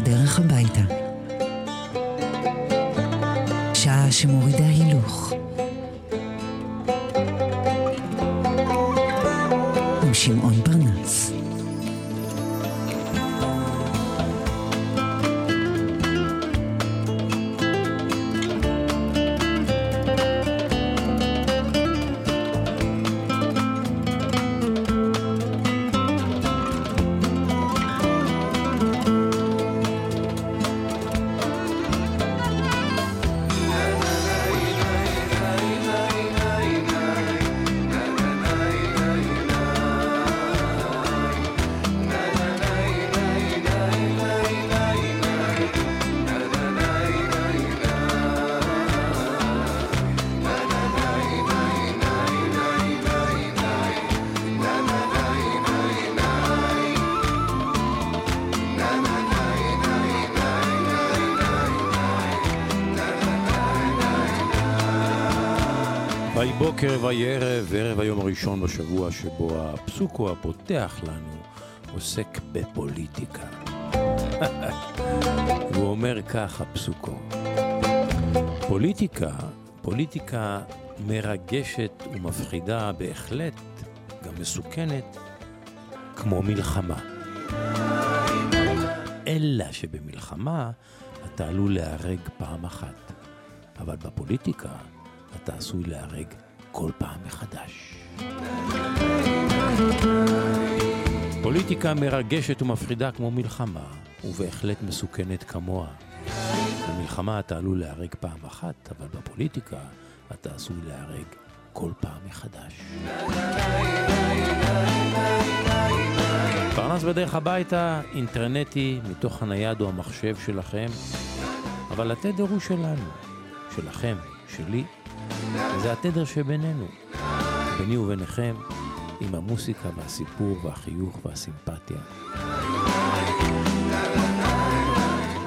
בדרך הביתה. שעה שמורידה הילוך. בוקר ויהי ערב, ערב היום הראשון בשבוע שבו הפסוקו הפותח לנו עוסק בפוליטיקה. והוא אומר כך, הפסוקו: פוליטיקה, פוליטיקה מרגשת ומפחידה בהחלט, גם מסוכנת, כמו מלחמה. אלא שבמלחמה אתה עלול להיהרג פעם אחת, אבל בפוליטיקה אתה עשוי להיהרג כל פעם מחדש. פוליטיקה מרגשת ומפחידה כמו מלחמה, ובהחלט מסוכנת כמוה. במלחמה אתה עלול להיהרג פעם אחת, אבל בפוליטיקה אתה עשוי להיהרג כל פעם מחדש. פרנס בדרך הביתה, אינטרנטי, מתוך הנייד או המחשב שלכם, אבל התדר הוא שלנו, שלכם, שלי, וזה התדר שבינינו, ביני וביניכם, עם המוסיקה והסיפור והחיוך והסימפתיה.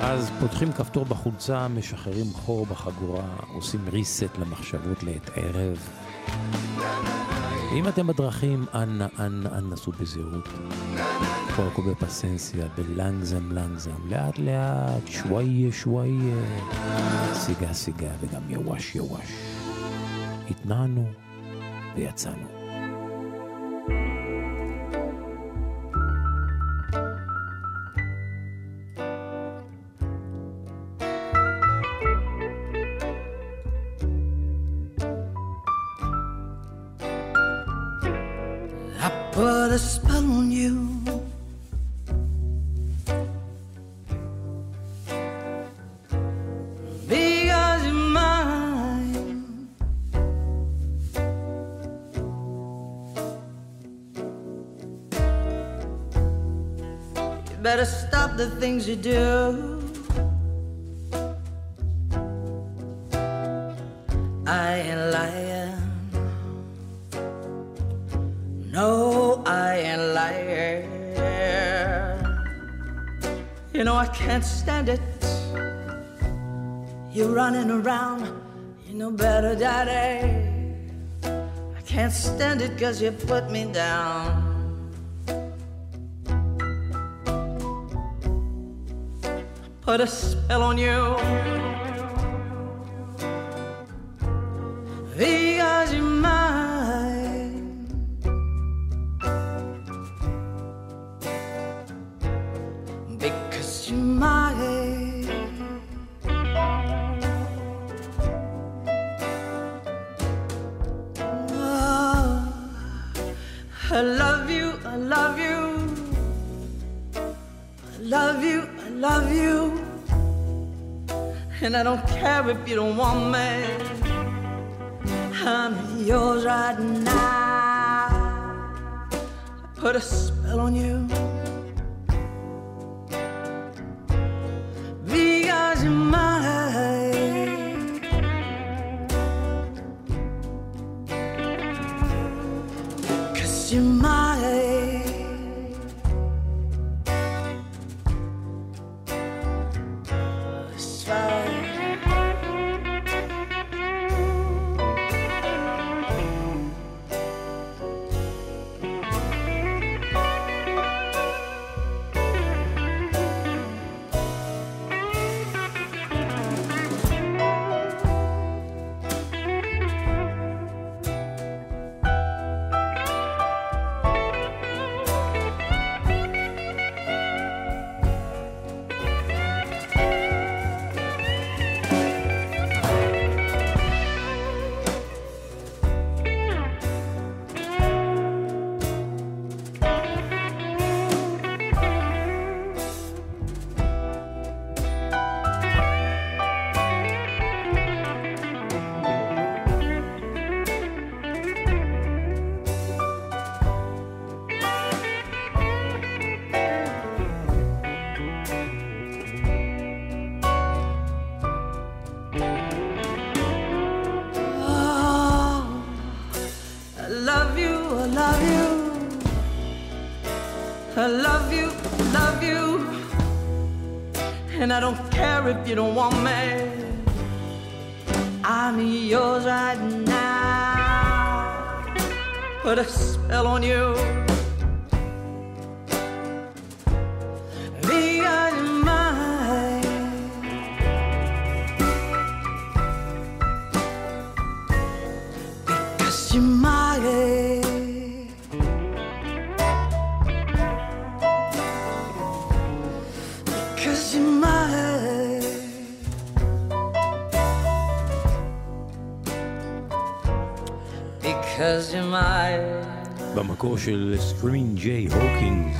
אז פותחים כפתור בחולצה, משחררים חור בחגורה, עושים reset למחשבות לעת ערב. אם אתם בדרכים, אנא, אנא, אנא נסו בזהירות. הכל בפסנסיה, בלנגזם לנגזם, לאט לאט, שוואיה שוואיה, סיגה סיגה וגם יווש יווש. התנענו ויצאנו. Things you do. I ain't lying. No, I ain't lying. You know I can't stand it. You're running around, you know better, Daddy. I can't stand it cause you put me down. Put a spell on you. And I don't care if you don't want me. I'm yours right now. I put a spell on you. If you don't want me. I'm yours right now. Put a spell on you. של סקרימינג ג'יי הוקינס.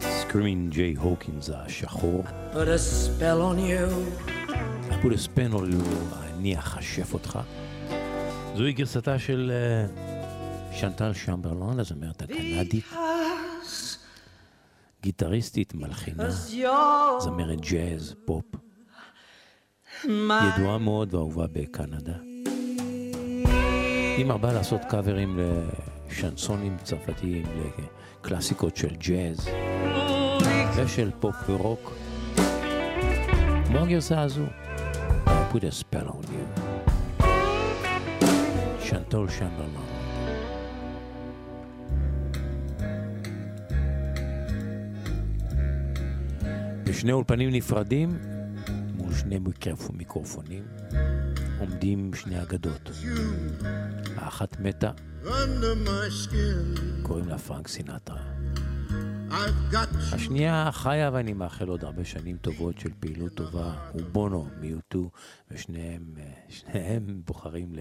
סקרימינג ג'יי הוקינס השחור. Put a spell on you. Put a spell on you, אני אכשף אותך. זוהי גרסתה של אה, שנטל שמברלון, הזמרת הקנדית, גיטריסטית, מלחינה, זמרת ג'אז, פופ. ידועה מאוד ואהובה בקנדה. היא מרבה לעשות קאברים לשנסונים צרפתיים, לקלאסיקות של ג'אז ושל פופ ורוק. כמו הגרסה הזו, I put a spell on you. שנטול שמברלון. בשני אולפנים נפרדים, מול שני מיקרופ- מיקרופונים, עומדים שני אגדות. האחת מתה. קוראים לה פרנק סינטרה. I've got you השנייה חיה ואני מאחל עוד הרבה שנים טובות של פעילות טובה, הוא בונו מיוטו, ושניהם אה, שניהם בוחרים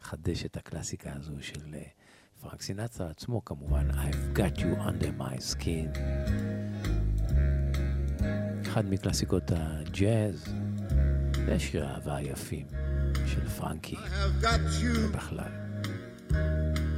לחדש את הקלאסיקה הזו של אה, פרנק סינטרה עצמו כמובן, I've got you under my skin. אחד מקלאסיקות הג'אז ושירי האהבה היפים של פרנקי have got you בכלל.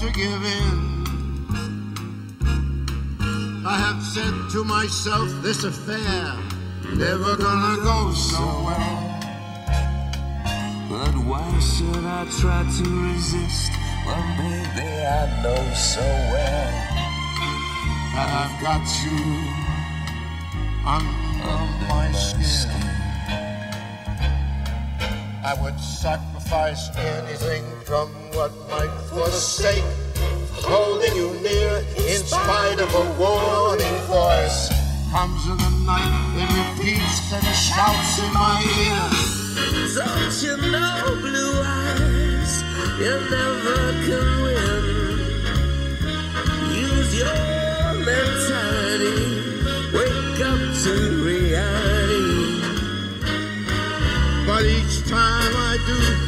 to give in. I have said to myself, this affair never gonna go so well. But why should I try to resist when baby I know so well that I've got you under my skin. I would sacrifice anything from what might for the sake of holding you near in spite of a warning voice. Comes in the night, it repeats and shouts in my ear. Don't you know, blue eyes, you never can win. Use your mentality, wake up to reality. But each time I do,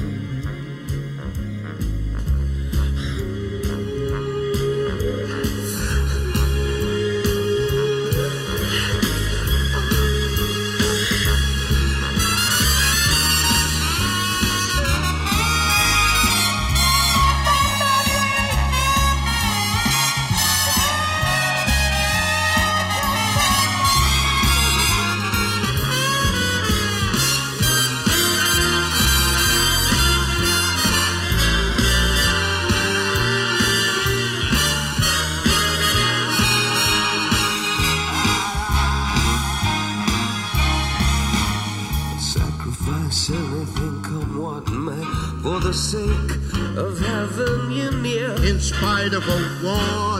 Of a war.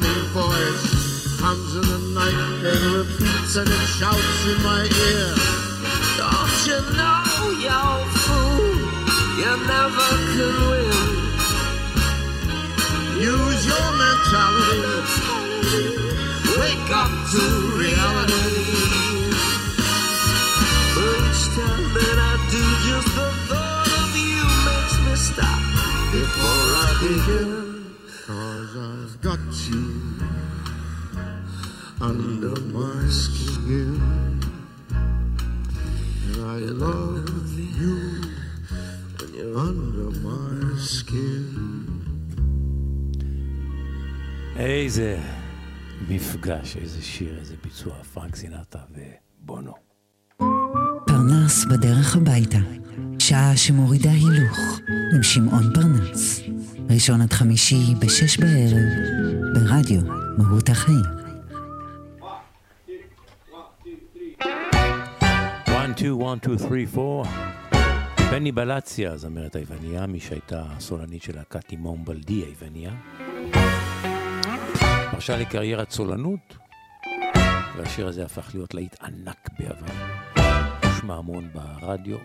מפגש, איזה שיר, איזה ביצוע, פרנק סינטה ובונו. פרנס בדרך הביתה, שעה שמורידה הילוך, עם שמעון פרנס. ראשון עד חמישי, בשש בערב, ברדיו מהות החיים. בני בלציה, זמרת היווניה, מי שהייתה סולנית של להקת אימון בלדי היווניה. פרשה לקריירת סולנות, והשיר הזה הפך להיות להיט ענק בעבר. הושמע המון ברדיו.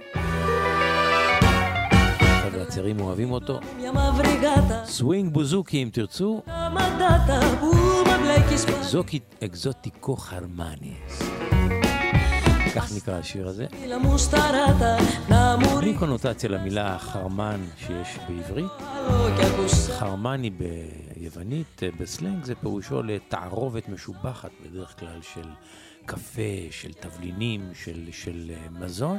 אך הצעירים אוהבים אותו. סווינג בוזוקי אם תרצו. אקזוטיקו חרמניס. כך נקרא השיר הזה. בלי קונוטציה למילה חרמן שיש בעברית. חרמני ב... ביוונית אה, בסלנג זה פירושו לתערובת משובחת בדרך כלל של קפה, של תבלינים, של, של אה, מזון.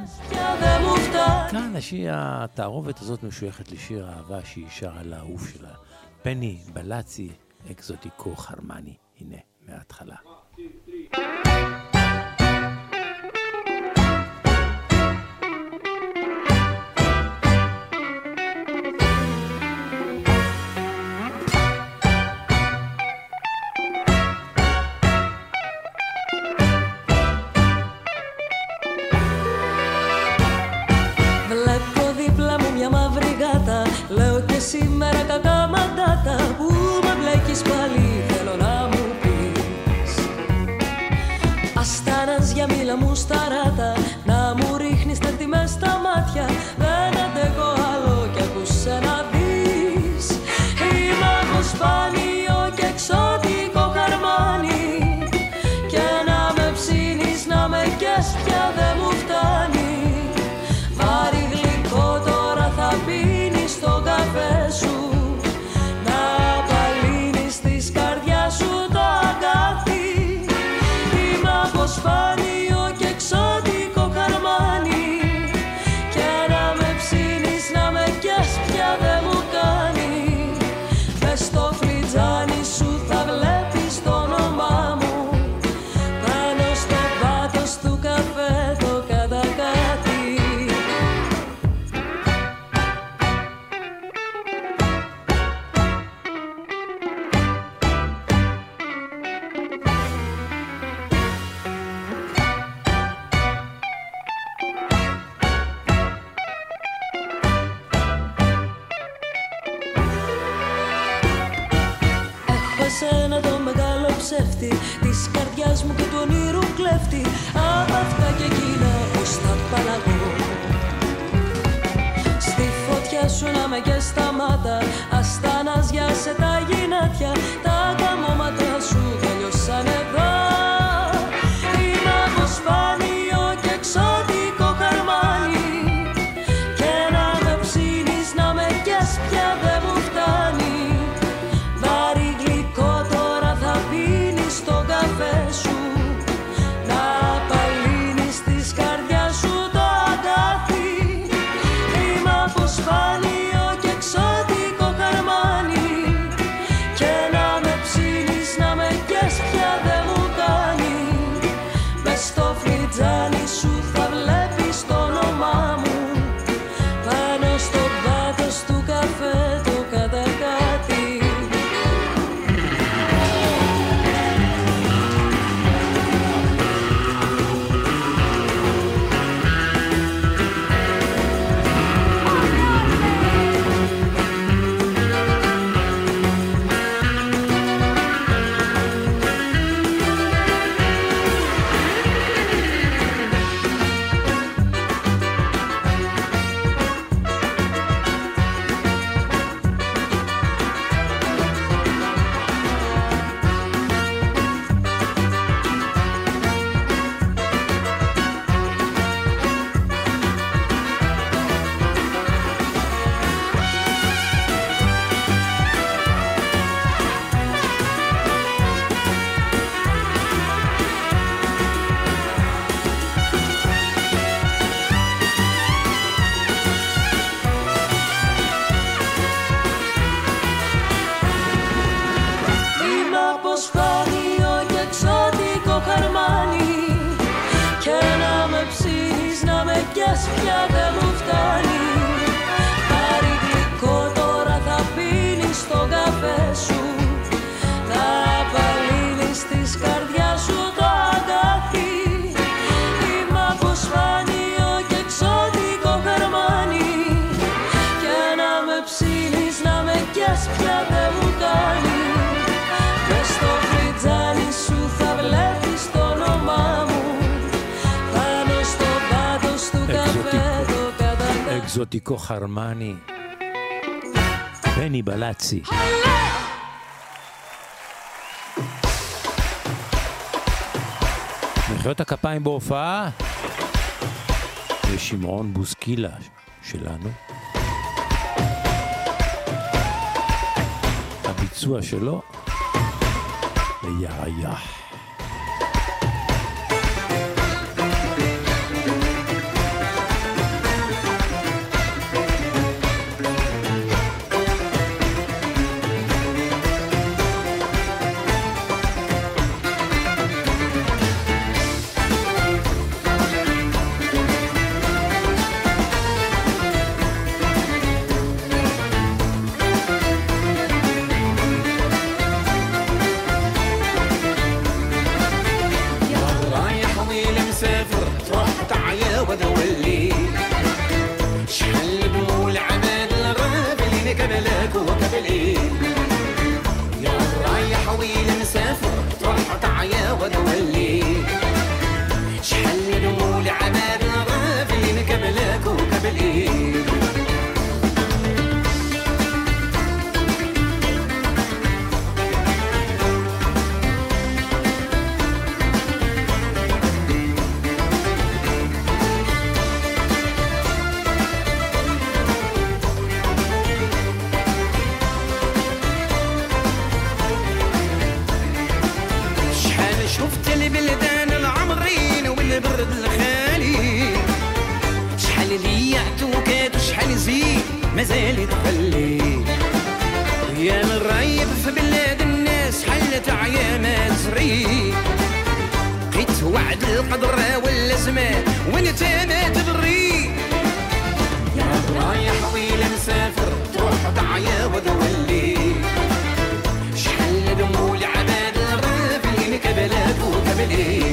כאן השיר, התערובת הזאת משויכת לשיר האהבה שהיא שרה לאהוב שלה, פני בלצי אקזוטיקו חרמני. הנה, מההתחלה. One, two, three. חרמני, בני בלצי. מחיאות הכפיים בהופעה ושמעון בוסקילה שלנו. הביצוע שלו לירח. وين تانا تبري يا رايح ويلا مسافر تروح ضعيا وتولي. شحال دموع العباد الرافين قبلك وقبلي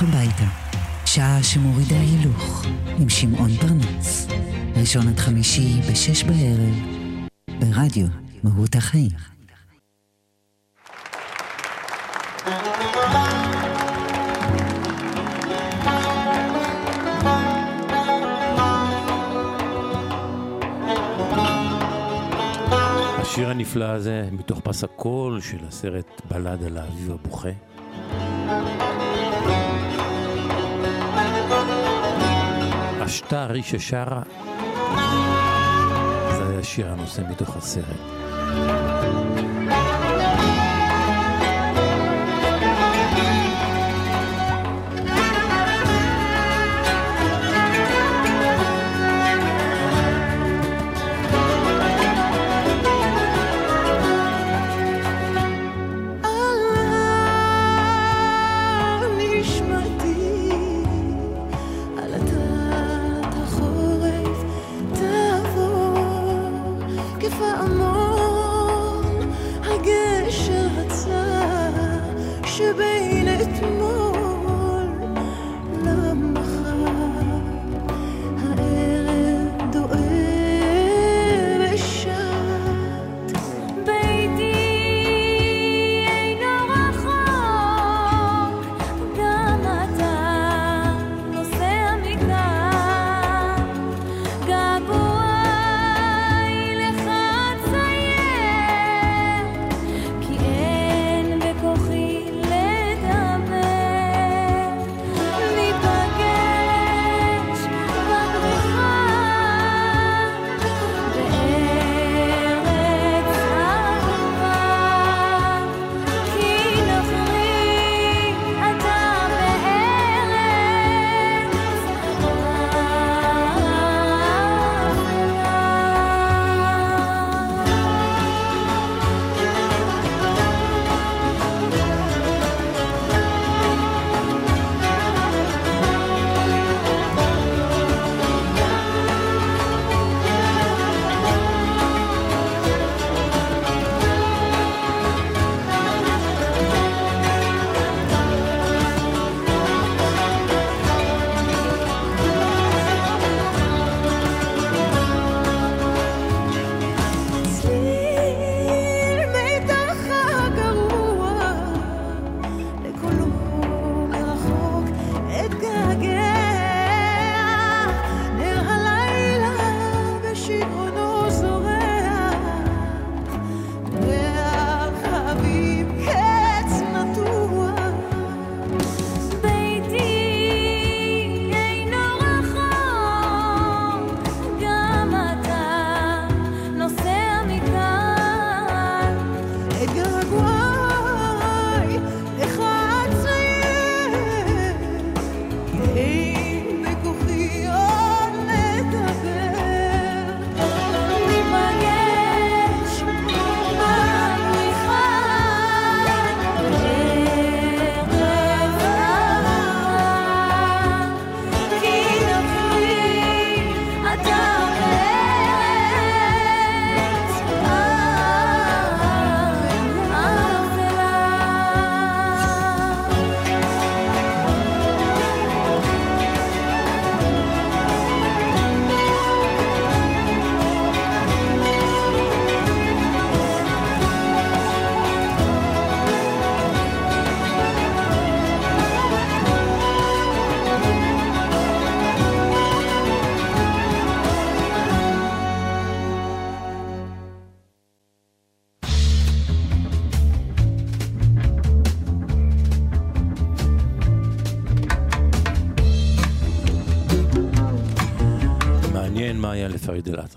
בדרך הביתה, שעה שמורידה הילוך, עם שמעון פרנס. ראשון עד חמישי בשש בערב, ברדיו מהות החיים. השיר הנפלא הזה מתוך פס הקול של הסרט בלד על האביב הבוכה. השטר היא ששרה, זה היה שיר הנושא מתוך הסרט.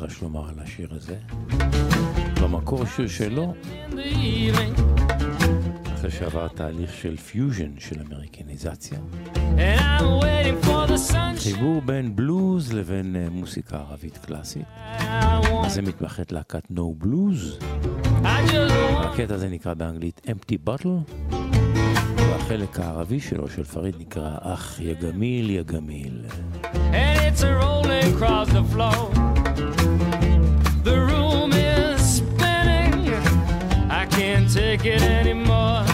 ראש לומר על השיר הזה. במקור שיר שלו, אחרי שעבר תהליך של פיוז'ן, של אמריקניזציה. חיבור בין בלוז לבין אה, מוסיקה ערבית קלאסית. אז זה מתמחה להקת No Blues. הקטע הזה נקרא באנגלית Empty Bottle, החלק הערבי שלו, של פריד, נקרא אח יא ג'מיל יא ג'מיל. And it's a rolling across the floor. take it anymore.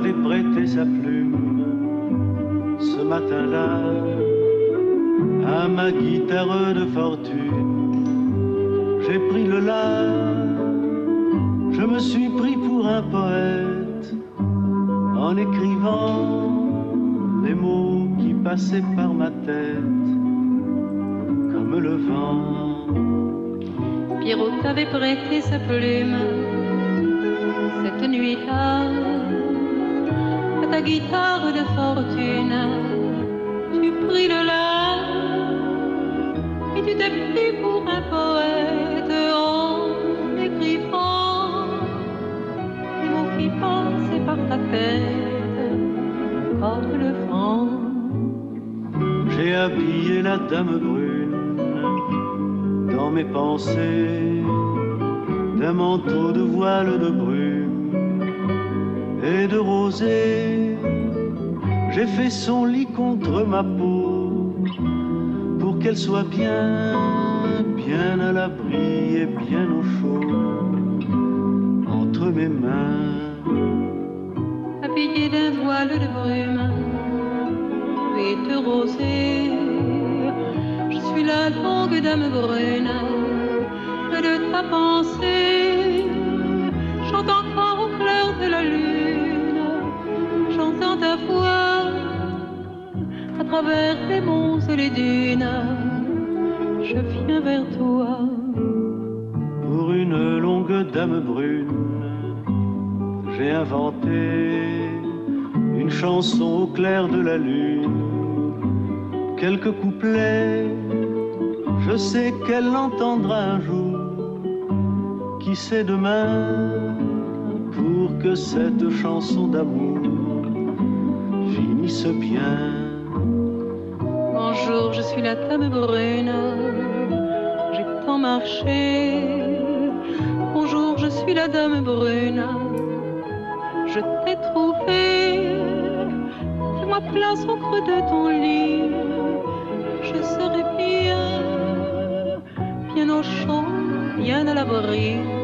M'avait prêté sa plume ce matin-là à ma guitare de fortune. J'ai pris le la, je me suis pris pour un poète en écrivant les mots qui passaient par ma tête comme le vent. Pierrot t'avait prêté sa plume cette nuit-là ta guitare de fortune. Tu pris le la et tu t'es pris pour un poète en écrivant les mots qui passaient par ta tête comme le vent. J'ai habillé la dame brune dans mes pensées d'un manteau de voile de brume et de rosée. J'ai fait son lit contre ma peau pour qu'elle soit bien, bien à l'abri et bien au chaud entre mes mains. habillé d'un voile de brume et rosée. Je suis la longue dame brune de ta pensée. Chante travers les monts et les dunes. Je viens vers toi. Pour une longue dame brune, j'ai inventé une chanson au clair de la lune. Quelques couplets, je sais qu'elle l'entendra un jour. Qui sait demain pour que cette chanson d'amour finisse bien? Bonjour, je suis la dame brune. J'ai tant marché. Bonjour, je suis la dame brune. Je t'ai trouvé. Fais-moi place au creux de ton lit. Je serai bien, bien au chaud, bien à l'abri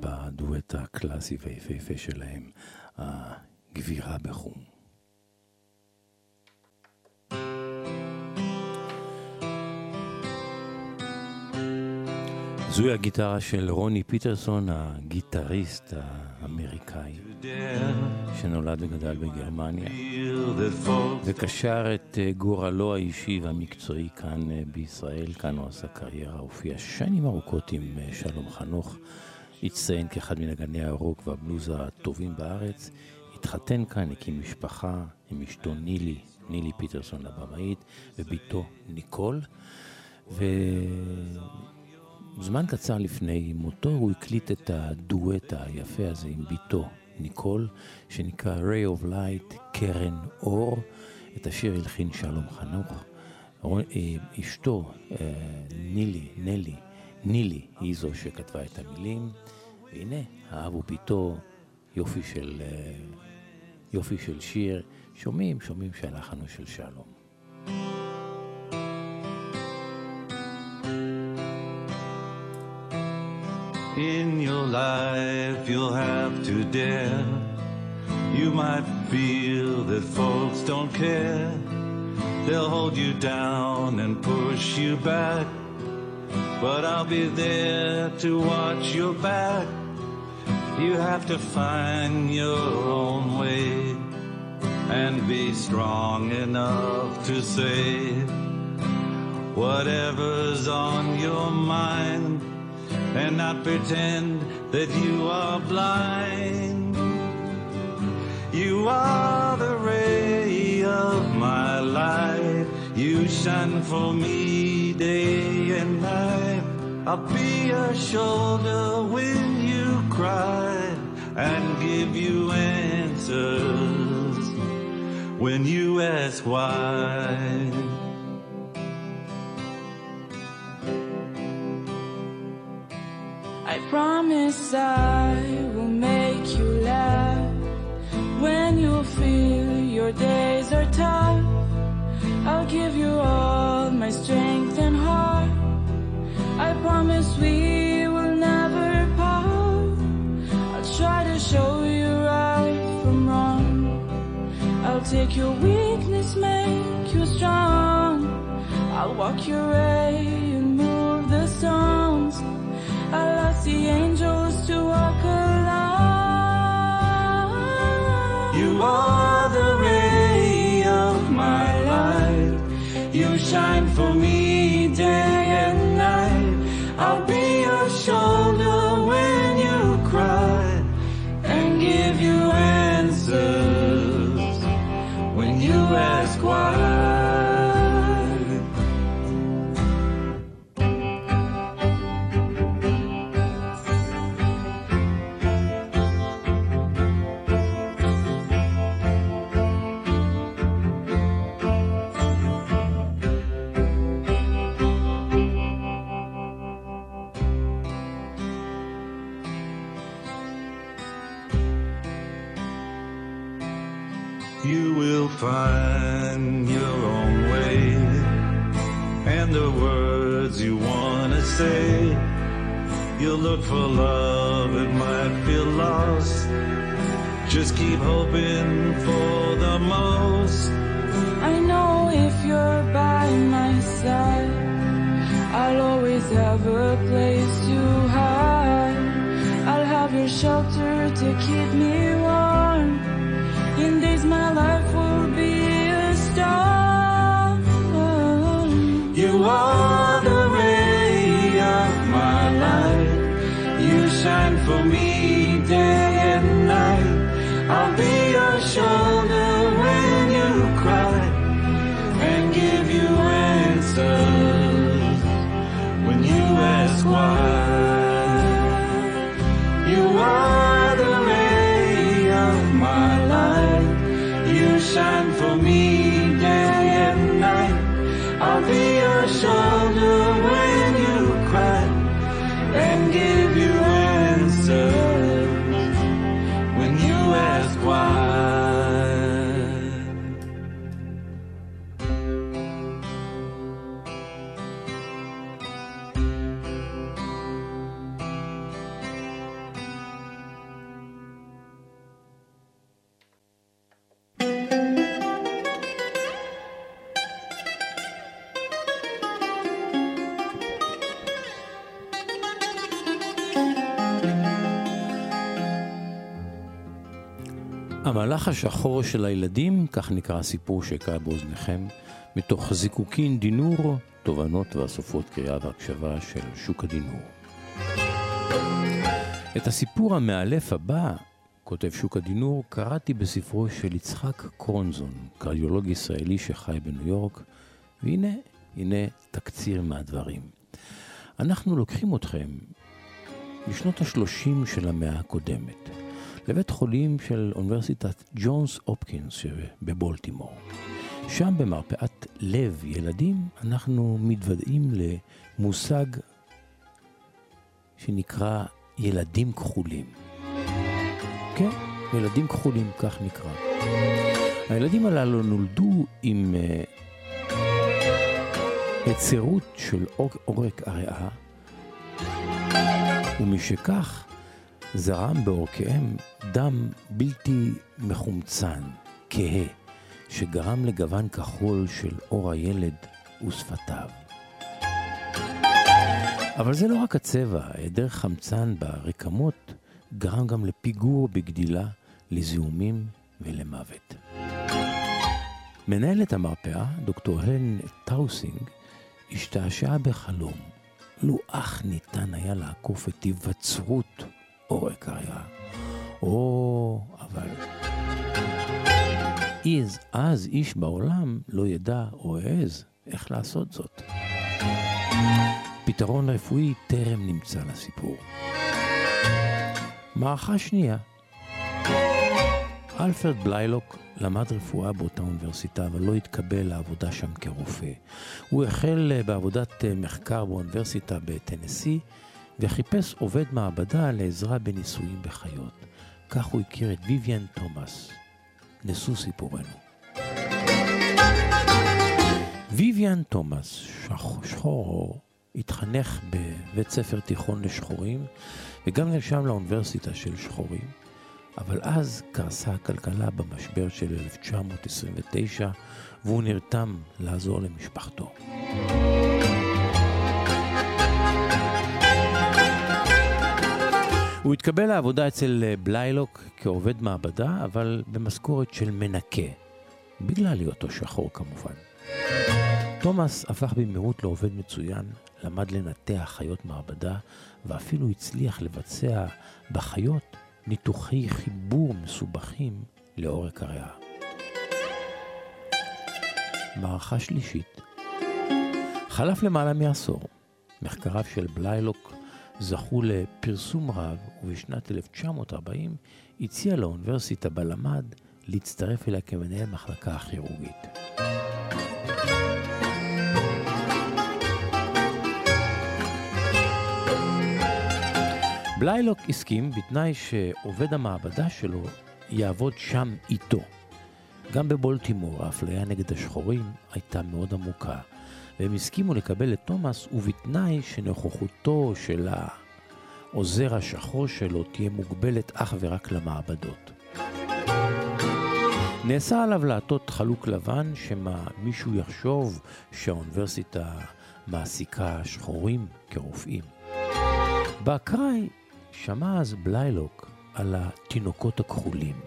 בדואט הקלאסי והיפהפה שלהם, הגבירה בחום. זוהי הגיטרה של רוני פיטרסון, הגיטריסט האמריקאי, שנולד וגדל בגרמניה, וקשר את אה, גורלו האישי והמקצועי כאן אה, בישראל, כאן הוא עשה קריירה, הופיע שנים ארוכות עם אה, שלום חנוך, הצטיין כאחד מנגני הרוק והבלוז הטובים בארץ, התחתן כאן, הקים משפחה עם אשתו נילי, נילי פיטרסון הבמאית, ובתו ניקול, ו... זמן קצר לפני מותו הוא הקליט את הדואט היפה הזה עם בתו ניקול, שנקרא Ray of Light, קרן אור. את השיר הלחין שלום חנוך. אה, אשתו, אה, נילי, נלי, נילי, היא זו שכתבה את המילים. והנה, האב וביתו, יופי של, אה, יופי של שיר. שומעים, שומעים שהלחן הוא של שלום. In your life, you'll have to dare. You might feel that folks don't care. They'll hold you down and push you back. But I'll be there to watch your back. You have to find your own way and be strong enough to say whatever's on your mind and not pretend that you are blind. You are the ray of my life. You shine for me day and. I'll be your shoulder when you cry and give you answers when you ask why. I promise I will make you laugh when you feel your days are tough. I'll give you all my strength promise we will never part. I'll try to show you right from wrong. I'll take your weakness, make you strong. I'll walk your way and move the stones. I'll ask the angels to walk along. You are hoping for the most. I know if you're by my side, I'll always have a place to hide. I'll have your shelter to keep me warm. In days my life will be a star. You are the ray of my life. You shine for me השחור של הילדים, כך נקרא הסיפור שקרא באוזניכם, מתוך זיקוקין דינור, תובנות ואסופות קריאה והקשבה של שוק הדינור. את הסיפור המאלף הבא, כותב שוק הדינור, קראתי בספרו של יצחק קרונזון, קרדיולוג ישראלי שחי בניו יורק, והנה, הנה תקציר מהדברים. אנחנו לוקחים אתכם בשנות ה-30 של המאה הקודמת. לבית חולים של אוניברסיטת ג'ונס הופקינס שבבולטימור. שם במרפאת לב ילדים אנחנו מתוודעים למושג שנקרא ילדים כחולים. כן, ילדים כחולים, כך נקרא. הילדים הללו נולדו עם היצרות של עורק הריאה, ומשכך זרם בעורקיהם דם בלתי מחומצן, כהה, שגרם לגוון כחול של עור הילד ושפתיו. אבל זה לא רק הצבע, היעדר חמצן ברקמות גרם גם לפיגור בגדילה, לזיהומים ולמוות. מנהלת המרפאה, דוקטור הלן טאוסינג, השתעשעה בחלום. לו אך ניתן היה לעקוף את היווצרות עורק הריאה. או, אבל... אז, אז איש בעולם לא ידע או העז איך לעשות זאת. פתרון רפואי טרם נמצא לסיפור. מערכה שנייה. אלפרד בליילוק למד רפואה באותה אוניברסיטה, אבל לא התקבל לעבודה שם כרופא. הוא החל בעבודת אה, מחקר באוניברסיטה בטנסי, וחיפש עובד מעבדה לעזרה בניסויים בחיות. כך הוא הכיר את ויויאן תומאס. נשוא סיפורנו. ויויאן תומאס, שחור, התחנך בבית ספר תיכון לשחורים, וגם נרשם לאוניברסיטה של שחורים. אבל אז קרסה הכלכלה במשבר של 1929, והוא נרתם לעזור למשפחתו. הוא התקבל לעבודה אצל אה, בליילוק כעובד מעבדה, אבל במשכורת של מנקה, בגלל היותו שחור כמובן. תומאס הפך במהירות לעובד מצוין, למד לנתח חיות מעבדה, ואפילו הצליח לבצע בחיות ניתוחי חיבור מסובכים לעורק הריאה. מערכה שלישית חלף למעלה מעשור. מחקריו של בליילוק זכו לפרסום רב, ובשנת 1940 הציע לאוניברסיטה בה למד להצטרף אליה כמנהל מחלקה הכירורגית. בליילוק הסכים בתנאי שעובד המעבדה שלו יעבוד שם איתו. גם בבולטימור האפליה נגד השחורים הייתה מאוד עמוקה, והם הסכימו לקבל את תומאס ובתנאי שנוכחותו של העוזר השחור שלו תהיה מוגבלת אך ורק למעבדות. נאסר עליו לעטות חלוק לבן, שמא מישהו יחשוב שהאוניברסיטה מעסיקה שחורים כרופאים. באקראי שמע אז בליילוק על התינוקות הכחולים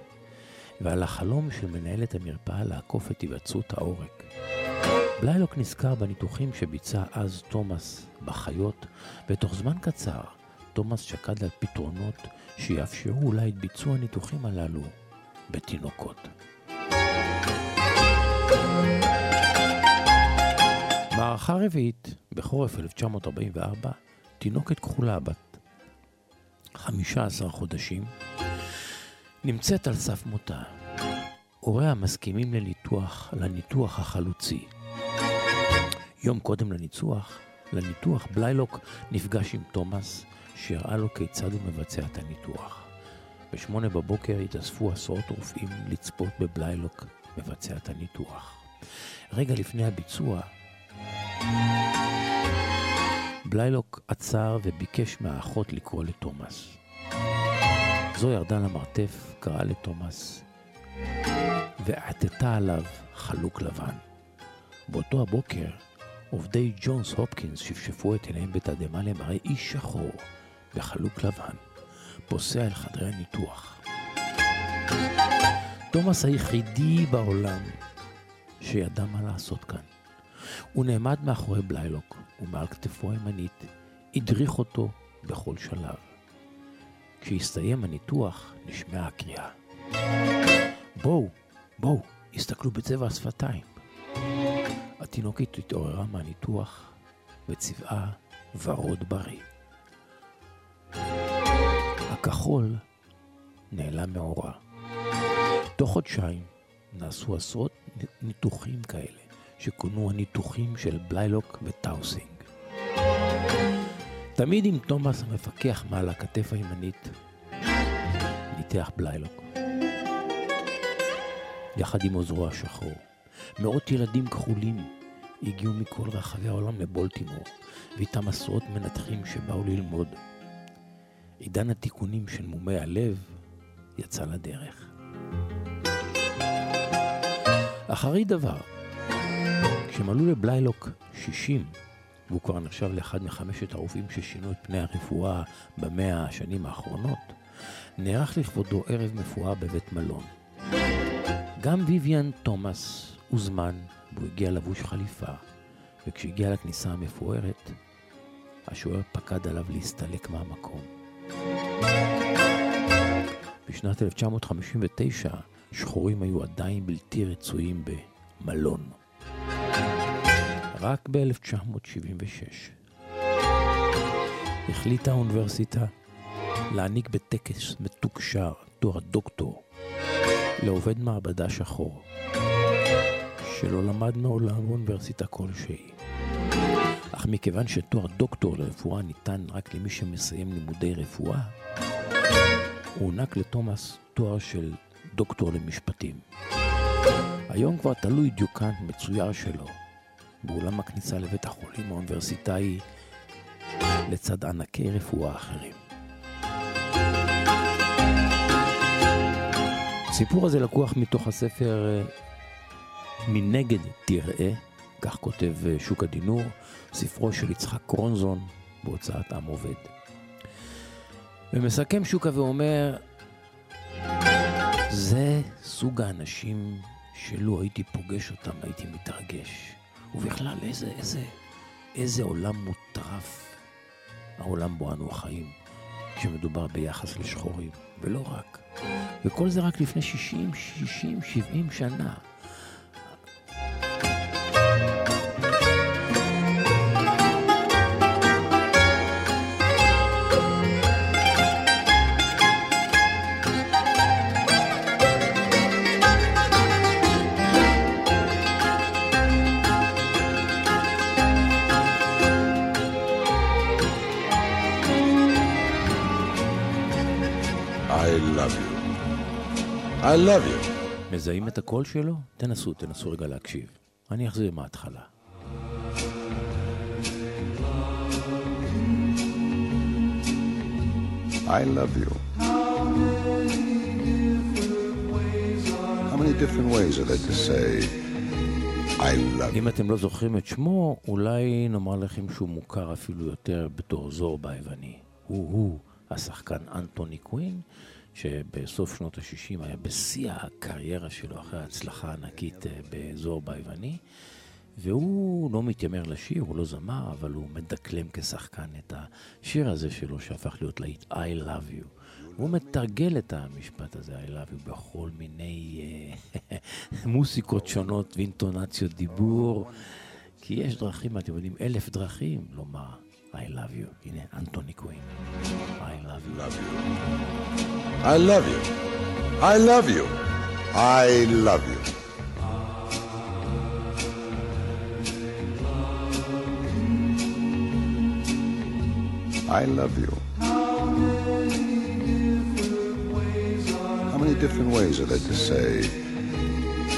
ועל החלום של מנהלת המרפאה לעקוף את היווצרות העורק. בליילוק נזכר בניתוחים שביצע אז תומאס בחיות, ותוך זמן קצר תומאס שקד על פתרונות שיאפשרו אולי את ביצוע הניתוחים הללו בתינוקות. מערכה רביעית, בחורף 1944, תינוקת כחולה בת 15 חודשים, נמצאת על סף מותה. הוריה מסכימים לניתוח, לניתוח החלוצי. יום קודם לניצוח, לניתוח בליילוק נפגש עם תומאס, שהראה לו כיצד הוא מבצע את הניתוח. בשמונה בבוקר התאספו עשרות רופאים לצפות בבליילוק מבצע את הניתוח. רגע לפני הביצוע, בליילוק עצר וביקש מהאחות לקרוא לתומאס. זו ירדה למרתף, קראה לתומאס, ועטתה עליו חלוק לבן. באותו הבוקר, עובדי ג'ונס הופקינס שפשפו את עיניהם בתדהמה למראה איש שחור בחלוק לבן, פוסע אל חדרי הניתוח. תומאס היחידי בעולם שידע מה לעשות כאן. הוא נעמד מאחורי בליילוק, ומעל כתפו הימנית הדריך אותו בכל שלב. כשהסתיים הניתוח, נשמעה הקריאה. בואו, בואו, הסתכלו בצבע השפתיים. התינוקית התעוררה מהניתוח וצבעה ורוד בריא. הכחול נעלם מאורה. תוך חודשיים נעשו עשרות ניתוחים כאלה, שכונו הניתוחים של בליילוק וטאוסינג. תמיד עם תומאס המפקח מעל הכתף הימנית, ניתח בליילוק. יחד עם עוזרו השחור. מאות ילדים כחולים הגיעו מכל רחבי העולם לבולטימור, ואיתם עשרות מנתחים שבאו ללמוד. עידן התיקונים של מומי הלב יצא לדרך. אחרי דבר, כשמלאו לבליילוק 60, והוא כבר נחשב לאחד מחמשת הרופאים ששינו את פני הרפואה במאה השנים האחרונות, נערך לכבודו ערב מפואר בבית מלון. גם ויויאן תומאס הוזמן, והוא הגיע לבוש חליפה, וכשהגיע לכניסה המפוארת, השוער פקד עליו להסתלק מהמקום. בשנת 1959 שחורים היו עדיין בלתי רצויים במלון. רק ב-1976 החליטה האוניברסיטה להעניק בטקס מתוקשר תואר דוקטור לעובד מעבדה שחור שלא למד מעולם באוניברסיטה כלשהי. אך מכיוון שתואר דוקטור לרפואה ניתן רק למי שמסיים לימודי רפואה, הוענק לתומאס תואר של דוקטור למשפטים. היום כבר תלוי דיוקן מצויר שלו באולם הכניסה לבית החולים האוניברסיטאי לצד ענקי רפואה אחרים. הסיפור הזה לקוח מתוך הספר אה, מנגד תראה, כך כותב אה, שוק הדינור, ספרו של יצחק קרונזון בהוצאת עם עובד. ומסכם שוקה ואומר, זה סוג האנשים שלו הייתי פוגש אותם, הייתי מתרגש. ובכלל, איזה, איזה, איזה עולם מוטרף העולם בו אנו חיים, כשמדובר ביחס לשחורים, ולא רק. וכל זה רק לפני 60, 60, 70 שנה. I love you. מזהים את הקול שלו? תנסו, תנסו רגע להקשיב. אני אחזיר מההתחלה. I love you. How many different ways are there to say I love you? אם אתם לא זוכרים את שמו, אולי נאמר לכם שהוא מוכר אפילו יותר בתור זור ביווני. הוא-הוא השחקן אנטוני קווין, שבסוף שנות ה-60 היה בשיא הקריירה שלו אחרי ההצלחה הענקית אה, באזור ביווני. והוא לא מתיימר לשיר, הוא לא זמר, אבל הוא מדקלם כשחקן את השיר הזה שלו שהפך להיות להיט I love you. הוא מתרגל את המשפט הזה, I love you, בכל מיני אה, מוסיקות שונות ואינטונציות דיבור, כי יש דרכים, אתם יודעים, אלף דרכים לומר I love you. Anthony Quinn. I love you. Love you. I love you. I love you. I love you. I love you. How many different ways are there to say,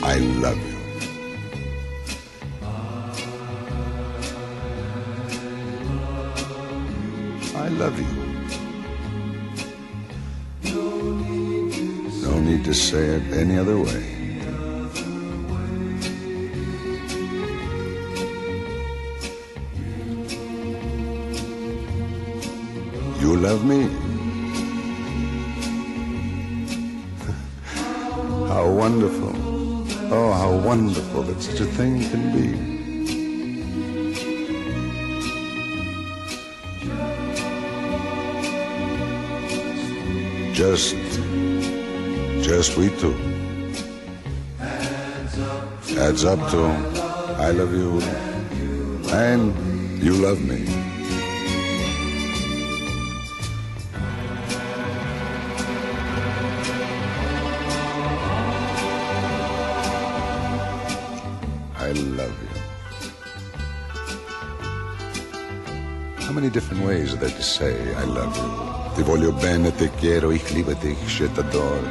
I love you? I love you. No need to say it any other way. You love me. how wonderful. Oh, how wonderful that such a thing can be. Just, just we two. Adds up to I love you and you love me. Different ways that there say I love you? Ti voglio bene, te quiero, ich liebe dich, je t'adore.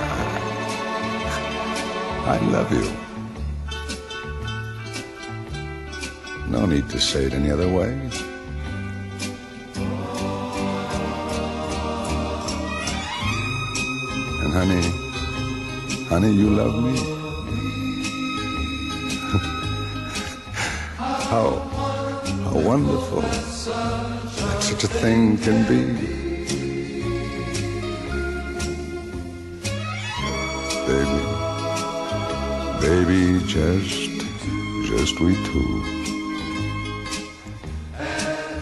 Ah. I love you. No need to say it any other way. And honey, Honey, you love me? Wonderful that such a thing can be. Baby, baby, just, just we two.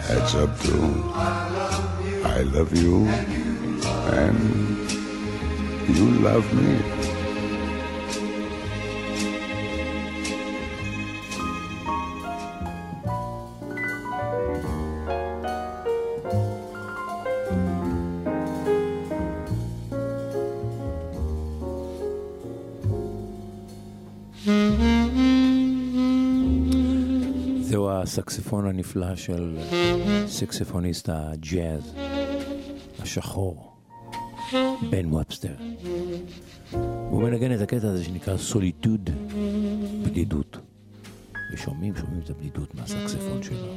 Heads up to I love you and you love me. הסקספון הנפלא של סקספוניסט הג'אז השחור, בן ובסטר. הוא מנגן את הקטע הזה שנקרא סוליטוד, בדידות. ושומעים, שומעים את הבדידות מהסקספון שלו.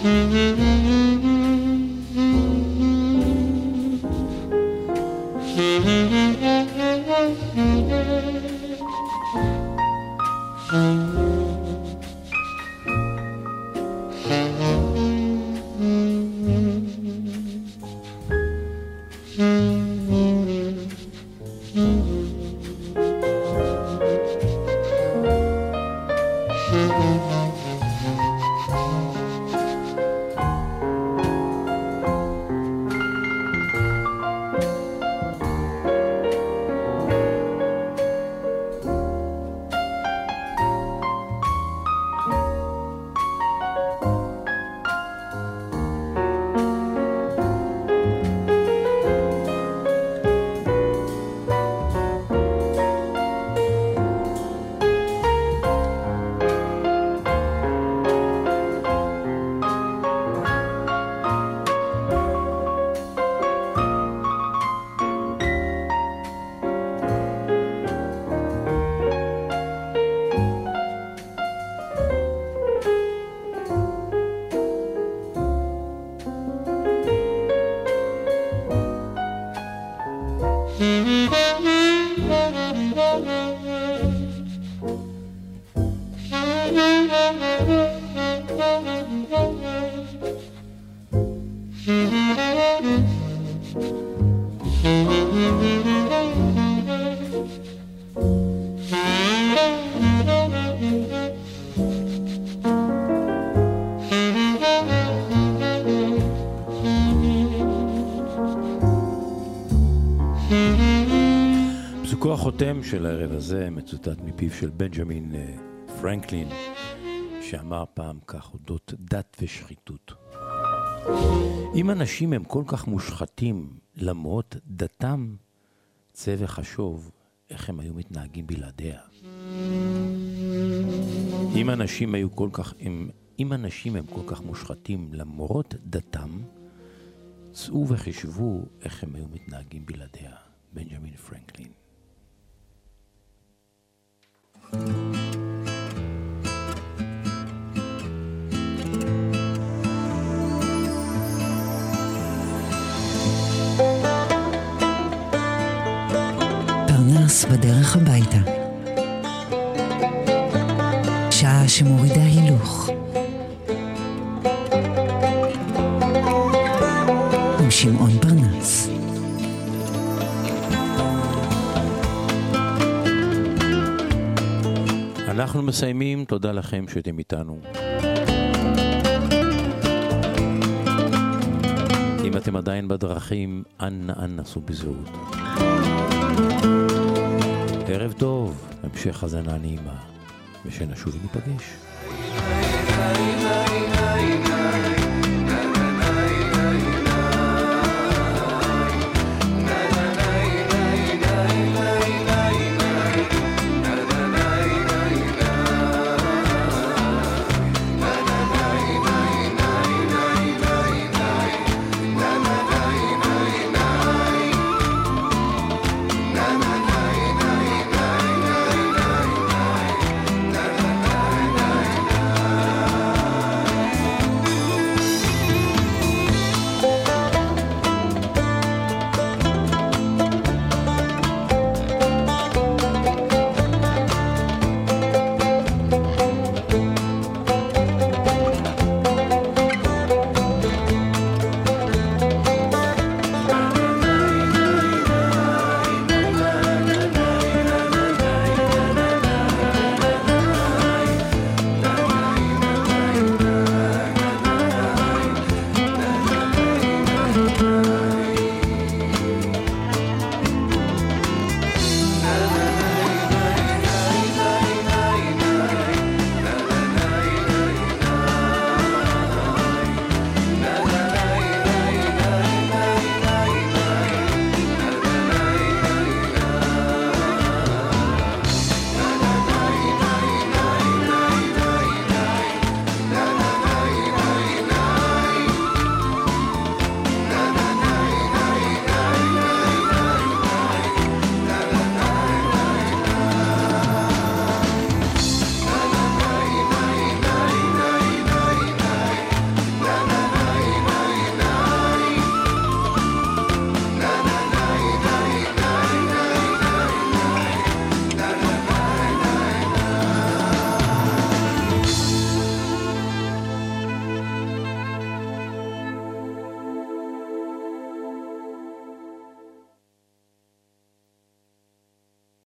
Mm-hmm. פסוקו החותם של הערב הזה מצוטט מפיו של בנג'מין אה, פרנקלין, שאמר פעם כך אודות דת ושחיתות. אם אנשים הם כל כך מושחתים למרות דתם, צא וחשוב איך הם היו מתנהגים בלעדיה. אם אנשים היו כל כך, אם, אם אנשים הם כל כך מושחתים למרות דתם, צאו וחשבו איך הם היו מתנהגים בלעדיה. בנג'מין פרנקלין. פרנס בדרך הביתה. שעה שמורידה הילוך. עם שמעון פרנס. אנחנו מסיימים, תודה לכם שאתם איתנו. אם אתם עדיין בדרכים, אנא אנא סעו בזהות. ערב טוב, המשך האזנה נעימה, ושנשוב וניפגש.